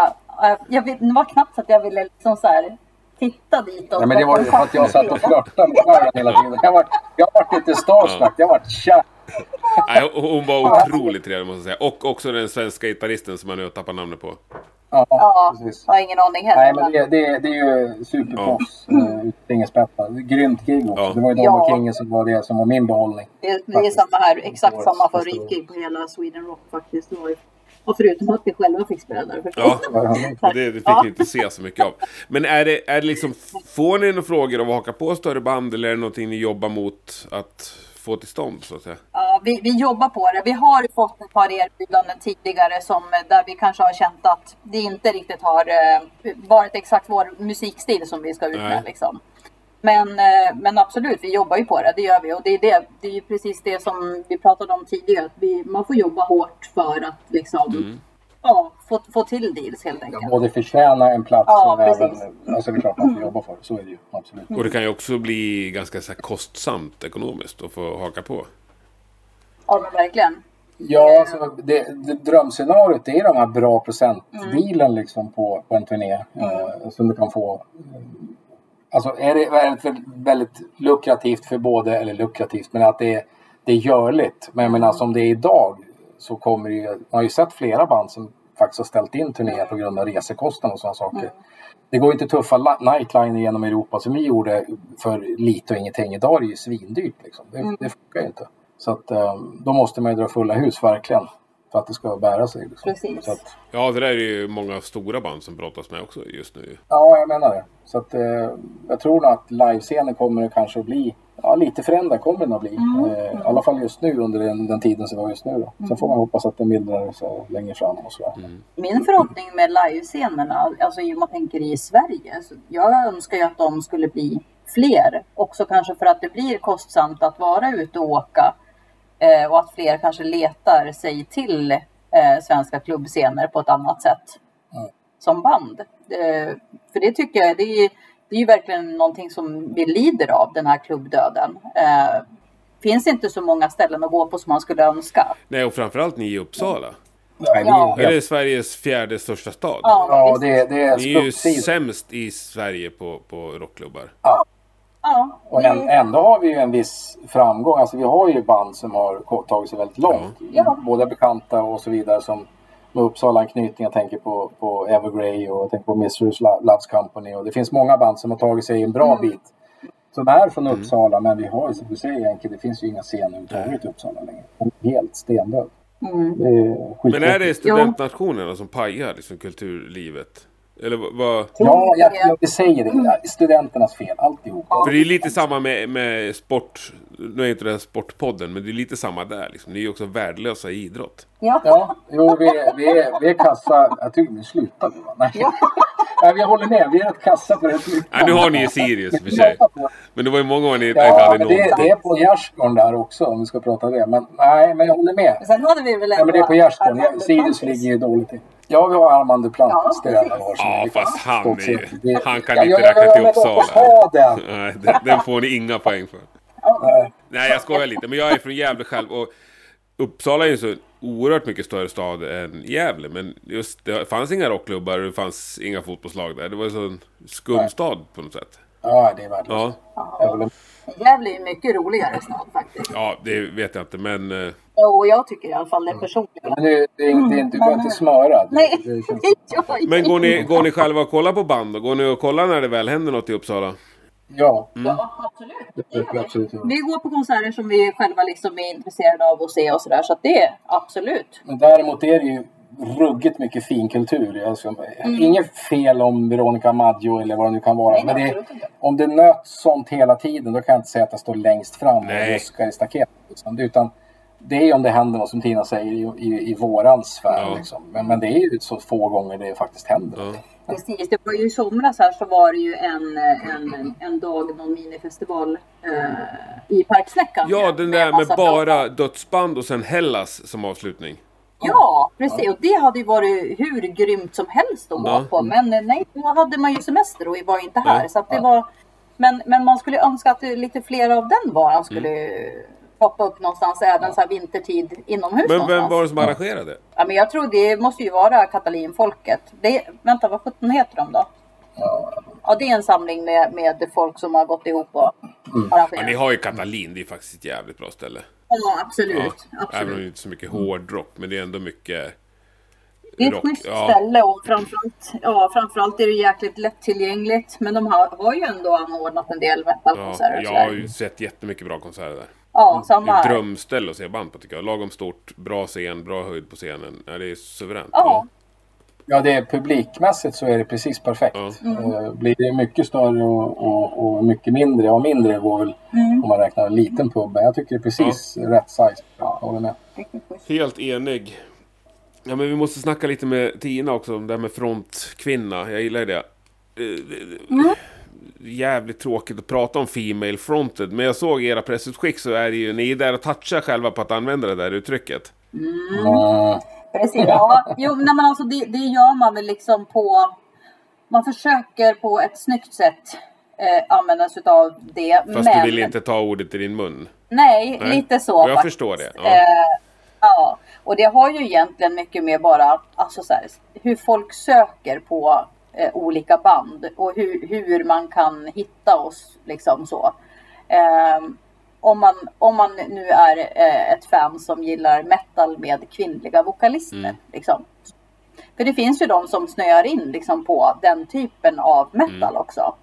eh, jag det var knappt så att jag ville liksom så här titta ditåt. Nej, men det var ju för att jag satt och flörtade med Marian hela tiden. Jag var, jag var lite starstruck. Jag var kär. Nej, hon- hon var otroligt trevlig måste jag säga. Och också den svenska gitarristen som jag nu har tappat namnet på. Ja, Ja, precis. jag har ingen aning heller. Nej, men det, det, det är ju superproffs. Ja. Utingespetta. Grymt gig också. Ja. Det var ju de Ja. och Kingen som var det som var min behållning. Det, det är samma här, exakt Årets samma favoritgig på hela Sweden Rock faktiskt. Det var ju- Och förutom att vi själva fick spela där förstås. Ja, och det, det fick Ja. ni inte se så mycket av. Men är det, är det liksom, får ni några frågor av att haka på större band eller är det någonting ni jobbar mot att få till stånd så att säga? Ja, vi, vi jobbar på det. Vi har fått ett par erbjudanden tidigare som, där vi kanske har känt att det inte riktigt har eh, varit exakt vår musikstil som vi ska ut med. Liksom. Men, eh, men absolut, vi jobbar ju på det. Det gör vi. Och det är, det, det är ju precis det som vi pratade om tidigare. Att vi, man får jobba hårt för att liksom, ja, få, få till deals helt enkelt. Jag både förtjäna en plats Ja, och precis. även... Alltså det är klart man får jobba för det. Så är det ju. Absolut. Och det kan ju också bli ganska så här, kostsamt ekonomiskt att få haka på. Ja, men verkligen. Ja, alltså, det, det, drömscenariot är de här bra procentdealen liksom på, på en turné. Eh, som du kan få. Eh, Alltså är det väldigt, väldigt lukrativt för både, eller lukrativt, men att det är, det är görligt. Men jag menar som det är idag så kommer det ju, man har ju sett flera band som faktiskt har ställt in turnéer på grund av resekostnader och sådana saker. Det går ju inte tuffa li- nightliner genom Europa som vi gjorde för lite och ingenting. Idag är det ju svindyrt liksom. Det, det funkar ju inte. Så att eh, då måste man ju dra fulla hus verkligen. För att det ska bära sig. Liksom. Precis. Så att, Ja, det där är ju många stora band som brottas med också just nu. ja, jag menar det. Så att eh, jag tror nog att livescenen kommer kanske att bli Ja, lite förändrad kommer den att bli. Eh, I alla fall just nu under den, den tiden som vi har just nu. Då. Sen får man hoppas att det mildrar sig längre fram och sådär. Min förhoppning med livescenerna, alltså om man tänker i Sverige, så jag önskar ju att de skulle bli fler. Också kanske för att det blir kostsamt att vara ute och åka. Eh, och att fler kanske letar sig till eh, svenska klubbscener på ett annat sätt. Mm. Som band. Eh, för det tycker jag, det är, det är ju verkligen någonting som vi lider av, den här klubbdöden. Eh, finns inte så många ställen att gå på som man skulle önska. Nej, och framförallt ni i Uppsala. Nej, det Ja. är det Sveriges fjärde största stad? Ja, ja, det, det är Ni är ju sämst i Sverige på, på rockklubbar. ja, Och än, ändå har vi ju en viss framgång. Alltså vi har ju band som har tagit sig väldigt långt. Ja. Både bekanta och så vidare som med Uppsala-anknytning. Jag tänker på, på Evergrey och jag tänker på Mistress Lo- Loves Company. Och det finns många band som har tagit sig en bra bit. Som är från Mm. Uppsala men vi har ju som du säger Henke, det finns ju inga scener överhuvudtaget i Uppsala längre. Helt stendöd. Mm. Det är Men är det studentnationerna som pajar liksom, kulturlivet? Eller vad-? Ja, jag, jag, jag säger det. Studenternas fel alltihop. För det är lite samma med, med sport. Nu är inte det här Sportpodden, men det är lite samma där. Liksom. Ni är ju också värdelösa i idrott. ja. Ja, jo, vi, är- vi, är, vi är kassa. Jag tycker vi slutar nu va? Nej. Nej, jag håller med. Vi är rätt kassa på det. Nej, nu har ni ju Sirius för sig. Men det var ju många år ni inte Ja, hade men det, någonting. det är på gärdsgården där också om vi ska prata det. Men nej, men jag håller med. Sen hade vi väl Ja, men det är på gärdsgården. Ja, Armando Sirius ligger ju dåligt till. Ja, vi har Armando Plantis. Ja, det är Ja, fast han är ju... Han kan Ja, inte räkna till Uppsala. den. Nej, den, den får ni inga poäng för. Nej. Nej, jag skojar lite. Men jag är från Gävle själv. Och Uppsala är ju så oerhört mycket större stad än Gävle. Men just det fanns inga rockklubbar och det fanns inga fotbollslag där. Det var så en skum stad på något sätt. Ja, det är värdelöst. Ja. Gävle är mycket roligare stad faktiskt. ja det vet jag inte. Men eh, Och jag tycker i alla fall det personligen. Men det, det, är inte- du behöver inte smöra. Det- Nej, det känns- Men går ni, går ni själva och kollar på band? Och går ni och kollar när det väl händer något i Uppsala? Ja, Ja, absolut. det är absolut. Vi går på konserter som vi själva liksom är intresserade av att se och sådär. Så att det är absolut. Men däremot är det ju ruggigt mycket finkultur. Alltså, Mm. Inget fel om Veronica Maggio eller vad det nu kan vara. Nej, men det, om det nöts sånt hela tiden då kan jag inte säga att jag står längst fram Nej. och ruskar i staketet. Liksom. Utan det är ju om det händer något som Tina säger i, i, i våran sfär. Ja. Liksom. Men, men det är ju så få gånger det faktiskt händer. Ja. Precis, det var ju i somras här så var det ju en, en, en dag, någon minifestival eh, i Parksnäckan. Ja, den där med massa bara dödsband och sen Hellas som avslutning. Ja, precis. Och det hade ju varit hur grymt som helst att Ja. gå på. Men eh, nej, då hade man ju semester och var inte här. Så att det var... men, men man skulle önska att lite fler av den varan skulle Mm. poppa upp någonstans även så här vintertid inomhus Men någonstans. vem var det som arrangerade? Ja, men jag tror det måste ju vara Catalinfolket. Det, vänta, vad sjutton heter de då? Ja, det är en samling med, med folk som har gått ihop och arrangerat. Ja, ni har ju Katalin, det är faktiskt ett jävligt bra ställe. Ja, absolut. Ja, även om absolut. det inte är så mycket hårdrock, men det är ändå mycket Det är ett rock. schysst Ja. ställe och framförallt, ja, framförallt är det jäkligt lättillgängligt. Men de har, har ju ändå anordnat en del Ja, metalkonserter. och jag har ju sett jättemycket bra konserter där. ja, Det samma här. drömställe att se band på tycker jag. Lagom stort, bra scen, bra höjd på scenen. Ja, det är suveränt. Ja. Ja, det är publikmässigt så är det precis perfekt. Ja. Eh, Blir det mycket större och, och, och mycket mindre, ja mindre går väl Mm. om man räknar en liten pub. Men jag tycker det är precis rätt size. Ja, håller med. Helt enig. Ja, men vi måste snacka lite med Tina också om det här med frontkvinna. Jag gillar det. Eh, Mm. Jävligt tråkigt att prata om Female Fronted. Men jag såg i era pressutskick så är det ju, ni är där och touchar själva på att använda det där uttrycket. Mm. Precis. Ja, jo, nej, men alltså det, det gör man väl liksom på... Man försöker på ett snyggt sätt eh, använda sig av det. Fast men, du vill inte ta ordet i din mun. Nej, Nej. lite så Jag faktiskt. förstår det, ja. Eh, ja, och det har ju egentligen mycket med bara alltså så här, hur folk söker på eh, olika band och hur, hur man kan hitta oss liksom så. Eh, om, man, om man nu är eh, ett fan som gillar metal med kvinnliga vokalister. Mm. Liksom. För det finns ju de som snöar in liksom, på den typen av metal Mm. också.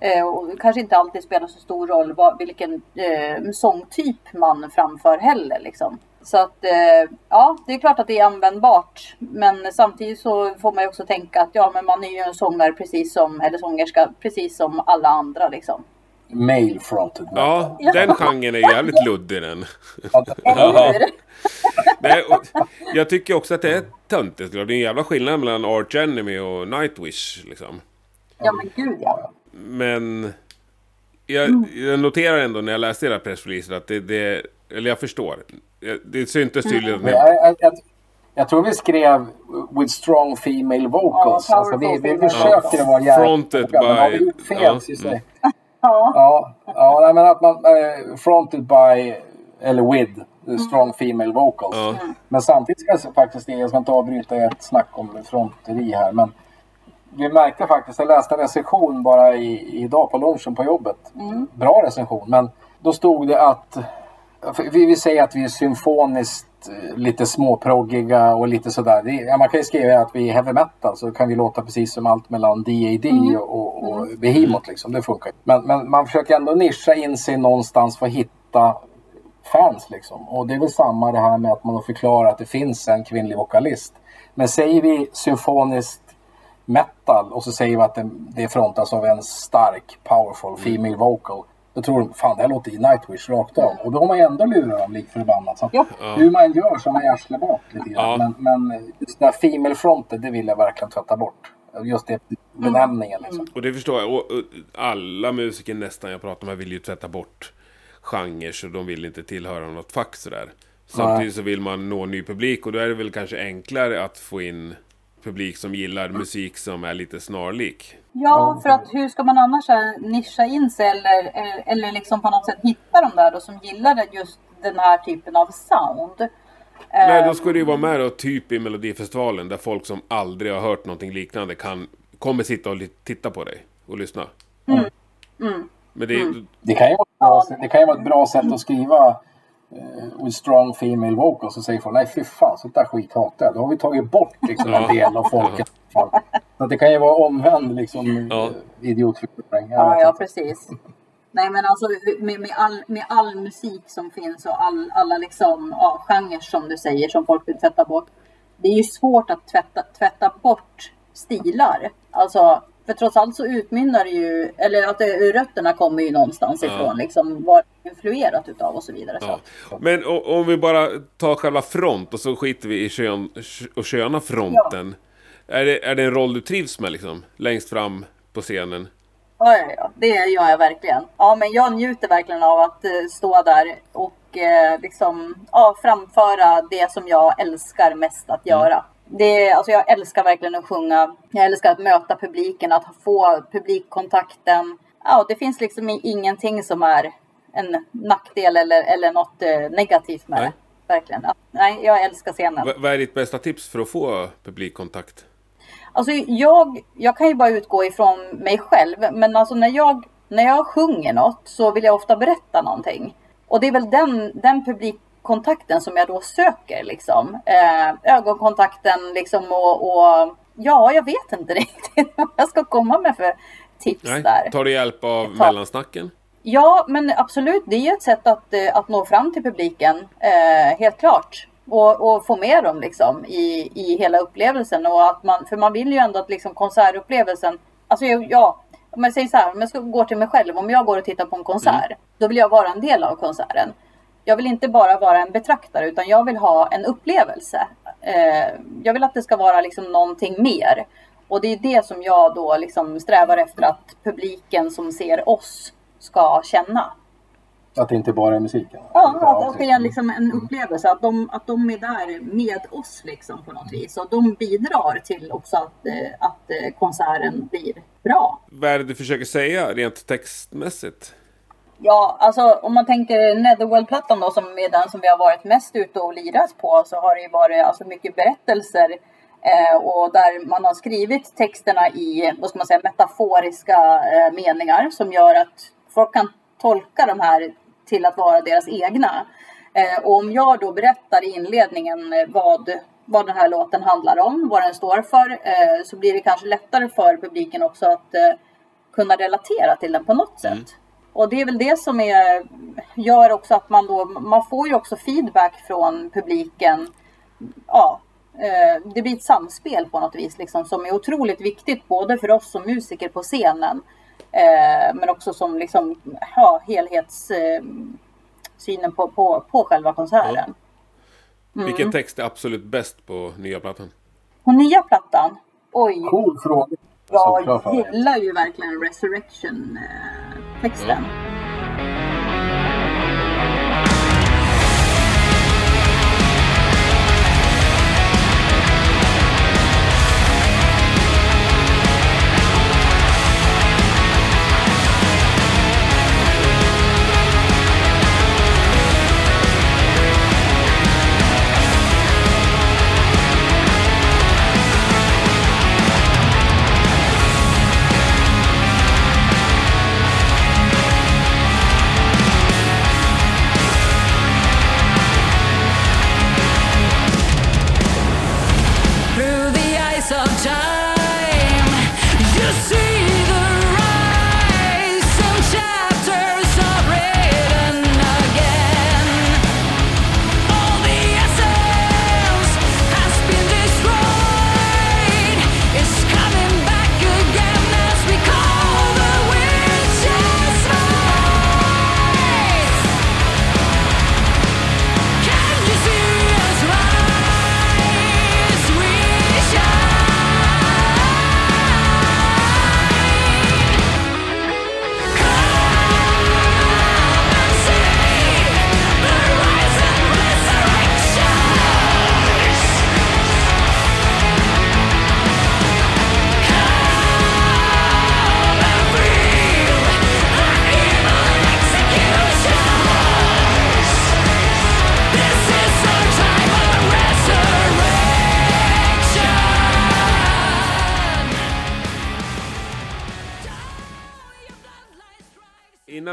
Eh, och det kanske inte alltid spelar så stor roll vad, vilken eh, sångtyp man framför heller. Liksom. Så att eh, ja, det är klart att det är användbart. Men samtidigt så får man ju också tänka att ja, men man är ju en sångare precis som, eller sångerska precis som alla andra liksom. Male fronted. Ja, Ja. den genren är jävligt luddig den. Ja? Nej, och jag tycker också att det är töntigt. Det är en jävla skillnad mellan Arch Enemy och Nightwish. Liksom. Ja men gud ja. Men jag, jag noterar ändå när jag läste era pressreleaser att det, det... Eller jag förstår. Det syntes tydligt ni... jag, jag, jag, Jag tror vi skrev with strong female vocals. Ja, alltså, vi, vi female försöker vara jävligt Fronted noga, men har vi by- gjort fel ja, så mm. Ja. Ja, ja nej, men att man eh, fronted by eller with strong female vocals. Ja. Men samtidigt ska jag faktiskt, jag ska inte avbryta ert snack om fronteri här, men vi märkte faktiskt, jag läste en recension bara i, idag på lunchen på jobbet. Bra recension, men då stod det att vi vill säga att vi är symfoniskt lite småproggiga och lite sådär. Det, ja, man kan ju skriva att vi är heavy metal så kan vi låta precis som allt mellan DAD och, och Behemoth liksom. Det funkar. Men, men man försöker ändå nischa in sig någonstans för att hitta fans liksom. Och det är väl samma det här med att man förklarar att det finns en kvinnlig vokalist. Men säger vi symfoniskt metal och så säger vi att det, det frontas av en stark, powerful female vocal. Då tror de, fan det här låter i Nightwish rakt av. Och då har man ju ändå lurat dem lik förbannat. Så Ja. hur man gör så har man ju arslet bak lite grann. Ja. Men, men just det här female fronted, det vill jag verkligen tvätta bort. Just det, benämningen liksom. Och det förstår jag. Och, och alla musiker nästan jag pratar med vill ju tvätta bort genrer så de vill inte tillhöra något fack sådär. Samtidigt så vill man nå ny publik och då är det väl kanske enklare att få in publik som gillar musik som är lite snarlik. Ja, för att hur ska man annars eh, nischa in sig eller, eller, eller liksom på något sätt hitta de där då som gillar det- just den här typen av sound? Nej, Eh, då ska det ju vara med då, typ i Melodifestivalen där folk som aldrig har hört någonting liknande kan, kommer sitta och titta på dig och lyssna. Men det, Det kan, ju vara det kan ju vara ett bra sätt att skriva eh, with strong female vocals och säger folk nej fy fan sånt där skit hatar jag. Då har vi tagit bort liksom, en del av folket. Så det kan ju vara omvänd liksom, Ja. eh, idiotförklaring. Ja, ja precis. Nej men alltså med, med, all, med all musik som finns och all, alla liksom, ja, genrer som du säger som folk vill tvätta bort. Det är ju svårt att tvätta, tvätta bort stilar. Alltså, för trots allt så utmynnar det ju, eller att det, rötterna kommer ju någonstans Ja. ifrån liksom vad influerat utav och så vidare. Så. ja. Men o- om vi bara tar själva front och så skiter vi i kön, och köna fronten. Är, det, är det en roll du trivs med liksom? Längst fram på scenen? Ja, ja, ja, det gör jag verkligen. Ja, men jag njuter verkligen av att eh, stå där och eh, liksom, ja, framföra det som jag älskar mest att göra. Det, alltså jag älskar verkligen att sjunga. Jag älskar att möta publiken, att få publikkontakten. Ja, det finns liksom ingenting som är en nackdel eller, eller något eh, negativt med Nej. det. Verkligen. Ja, nej, jag älskar scenen. V- vad är ditt bästa tips för att få publikkontakt? Alltså jag, jag kan ju bara utgå ifrån mig själv. Men alltså när jag, när jag sjunger något så vill jag ofta berätta någonting. Och det är väl den, den publikkontakten som jag då söker liksom. Eh, ögonkontakten liksom och, och ja, jag vet inte riktigt vad jag ska komma med för tips Nej. där. Tar du hjälp av mellansnacken? Ja, men absolut. Det är ju ett sätt att, eh, att nå fram till publiken. Eh, helt klart. Och, och få med dem liksom i, i hela upplevelsen. Och att man, för man vill ju ändå att liksom konsertupplevelsen... Alltså ja, om jag säger så här, om jag ska gå till mig själv. Om jag går och tittar på en konsert. Då vill jag vara en del av konserten. Jag vill inte bara vara en betraktare utan jag vill ha en upplevelse. Eh, jag vill att det ska vara liksom någonting mer. Och det är det som jag då liksom strävar efter att publiken som ser oss ska känna. Att det inte bara är musiken. Ja, att, att det är liksom en upplevelse. Att de, att de är där med oss liksom på något vis. Och de bidrar till också att, eh, att eh, konserten blir bra. Vad är det du försöker säga rent textmässigt? Ja, alltså om man tänker Netherworld-plattan då som är den som vi har varit mest ute och lirat på så har det ju varit alltså mycket berättelser eh, och där man har skrivit texterna i, vad ska man säga, metaforiska eh, meningar som gör att folk kan tolka de här till att vara deras egna. Eh, och om jag då berättar i inledningen eh, vad, vad den här låten handlar om, vad den står för, eh, så blir det kanske lättare för publiken också att eh, kunna relatera till den på något sätt. Mm. Och det är väl det som är, gör också att man då, man får ju också feedback från publiken. Ja, eh, det blir ett samspel på något vis liksom, som är otroligt viktigt både för oss som musiker på scenen eh, men också som liksom, ja, helhetssynen eh, på, på, på själva konserten. Vilken text är absolut bäst på nya plattan? Och nya plattan, oj, Cool fråga. Jag gillar ju verkligen texten. Mm.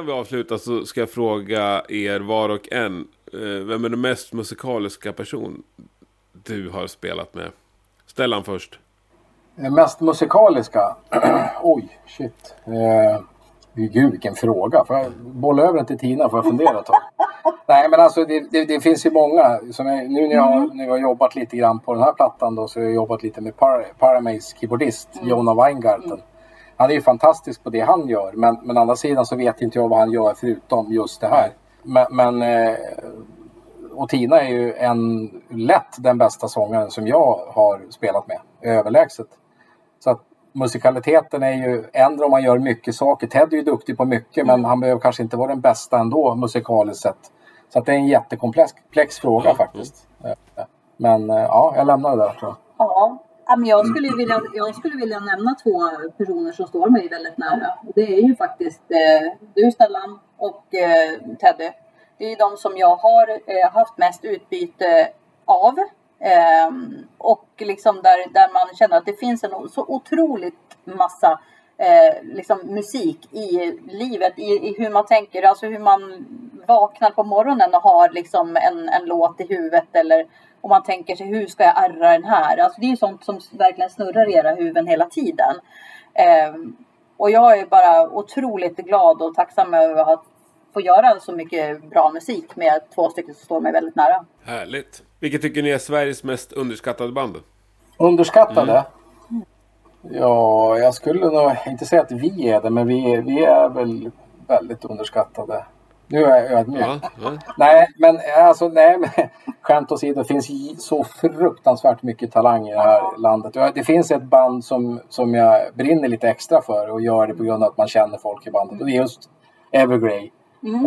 Innan vi avslutar så ska jag fråga er var och en. eh, Vem är den mest musikaliska person du har spelat med? Stellan först. Mest musikaliska? Oj, shit. Eh, gud, vilken fråga. Får jag bolla över den till Tina? Får jag fundera ett tag? Nej, men alltså det, det, det finns ju många. Som jag, nu när jag, har- när jag har jobbat lite grann på den här plattan då, så har jag jobbat lite med Par, Paramays keyboardist, Jonna Weingarten. Han är ju fantastisk på det han gör, men, men å andra sidan så vet inte jag vad han gör förutom just det här. Men, men eh, och Tina är ju en lätt den bästa sångaren som jag har spelat med, överlägset. Så att musikaliteten är ju ändå om man gör mycket saker. Ted är ju duktig på mycket men han behöver kanske inte vara den bästa ändå musikaliskt sett. Så att det är en jättekomplex komplex fråga Ja. faktiskt. Men eh, ja, jag lämnar det där tror jag. Ja, ja, men jag skulle, ju vilja, jag skulle vilja nämna två personer som står mig väldigt nära. Det är ju faktiskt eh, du Stellan och eh, Teddy. Det är de som jag har eh, haft mest utbyte av. Ehm, och liksom där, där man känner att det finns en så otroligt massa eh, liksom musik i livet, i, i hur man tänker, alltså hur man vaknar på morgonen och har liksom en, en låt i huvudet eller om man tänker sig hur ska jag arra den här? Alltså det är sånt som verkligen snurrar i era huvuden hela tiden. Ehm, och jag är bara otroligt glad och tacksam över att få göra så mycket bra musik med två stycken som står mig väldigt nära. Härligt. Vilket tycker ni är Sveriges mest underskattade band? Underskattade? Ja, jag skulle nog inte säga att vi är det, men vi är, vi är väl väldigt underskattade. Nu är jag ödmjuk. Ja, ja. Nej, men alltså nej, men skämt åsido. Det finns så fruktansvärt mycket talang i det här landet. Det finns ett band som, som jag brinner lite extra för och gör det på grund av att man känner folk i bandet. Och det är just Evergrey.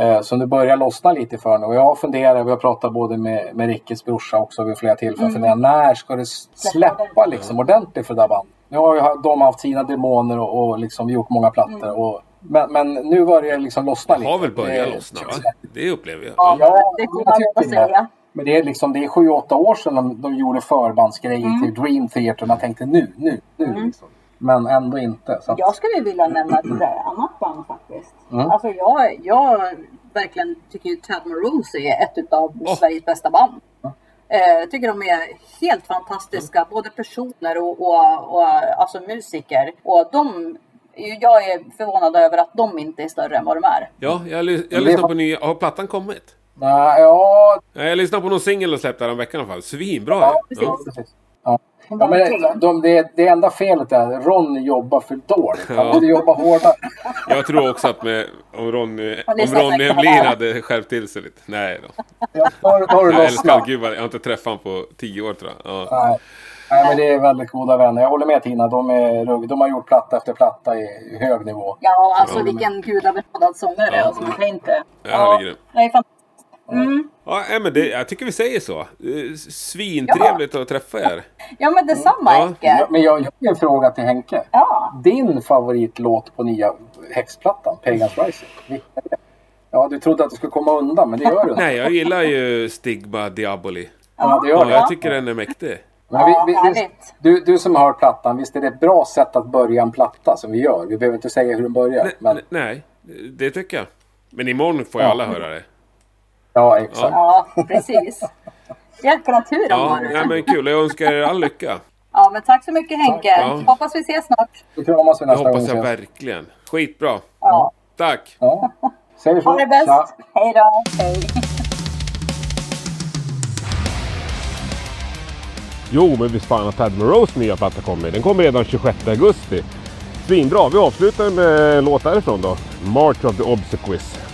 Eh, som det börjar lossna lite för nu. Och jag har funderat, vi har pratat både med, med Rickes brorsa också vid flera tillfällen. Funderat, när ska det släppa liksom ordentligt för det där bandet? Nu har ju de haft sina demoner och, och liksom gjort många plattor. Och, men, men nu börjar det liksom lossna Det lite. har väl börjat Det- lossna va? Det upplever jag. Ja, Ja. det får jag man det. säga. Men det är liksom, det är sju, åtta år sedan de, de gjorde förbandsgrejer Mm. till Dream Theater. Man tänkte nu, nu, nu. Liksom. Men ändå inte. Så att, Jag skulle vilja nämna ett annat band faktiskt. Mm. Alltså jag, jag verkligen tycker ju Tad Rose är ett av Åh. Sveriges bästa band. Eh, Jag tycker de är helt fantastiska, både personer och, och, och alltså musiker. Och de, jag är förvånad över att de inte är större än vad de är. Ja, jag, ly- jag lyssnar på nya... Har plattan kommit? nej, ja, Jag lyssnade på någon singel och släppte den veckan i alla fall. Svinbra ja, precis. Ja. precis. Ja. Ja, men de, det, det enda felet är att Ron jobbar för dåligt. Han Ja. borde jobba hårdare. Jag tror också att med, om Ronny, Ja, om Ronny säkert. Emlin hade skärpt till sig lite. Nej då. Ja, då har- då har du Jag älskar. Gud jag har inte träffat honom på tio år tror jag. Ja. Nej. Nej, men det är väldigt goda vänner. Jag håller med Tina. De, är, de har gjort platta efter platta i hög nivå. Ja, alltså vilken gudabenådad sångare. Ja. Alltså, man kan inte... Ja, det är fantastiskt. Mm. Ja, men det, jag tycker vi säger så. Eh, Svintrevligt att träffa er. Ja, men detsamma Ja. Henke. Ja, men jag jag har en fråga till Henke. Ja. Din favoritlåt på nya häxplattan, Pagans Rising? Vilken är det? Ja, du trodde att du skulle komma undan, men det gör du inte. Nej, jag gillar ju Stigma Diaboli. Ja, det gör Ja, jag tycker den är mäktig. Men vi, vi, Ja, vi, du, du som har hört plattan, visst är det ett bra sätt att börja en platta som vi gör? Vi behöver inte säga hur den börjar. Nej, Men, nej, det tycker jag. Men imorgon får ju alla höra det. Ja, exakt. Ja, precis. Jäkla tur de Ja, ja men kul. Jag önskar er all lycka. Ja, men tack så mycket Henke. Ja. Hoppas vi ses snart. Då kramas vi Det nästa gång. hoppas jag verkligen. Skitbra. Ja. Tack. Ja, säger så. Ha det bäst. Tja. Hej då. Hej. Jo, men visst fan att Rose nya platta kommer. Den kommer redan 26 augusti. Svinbra. Vi avslutar med låt därifrån då. March of the Obsequies.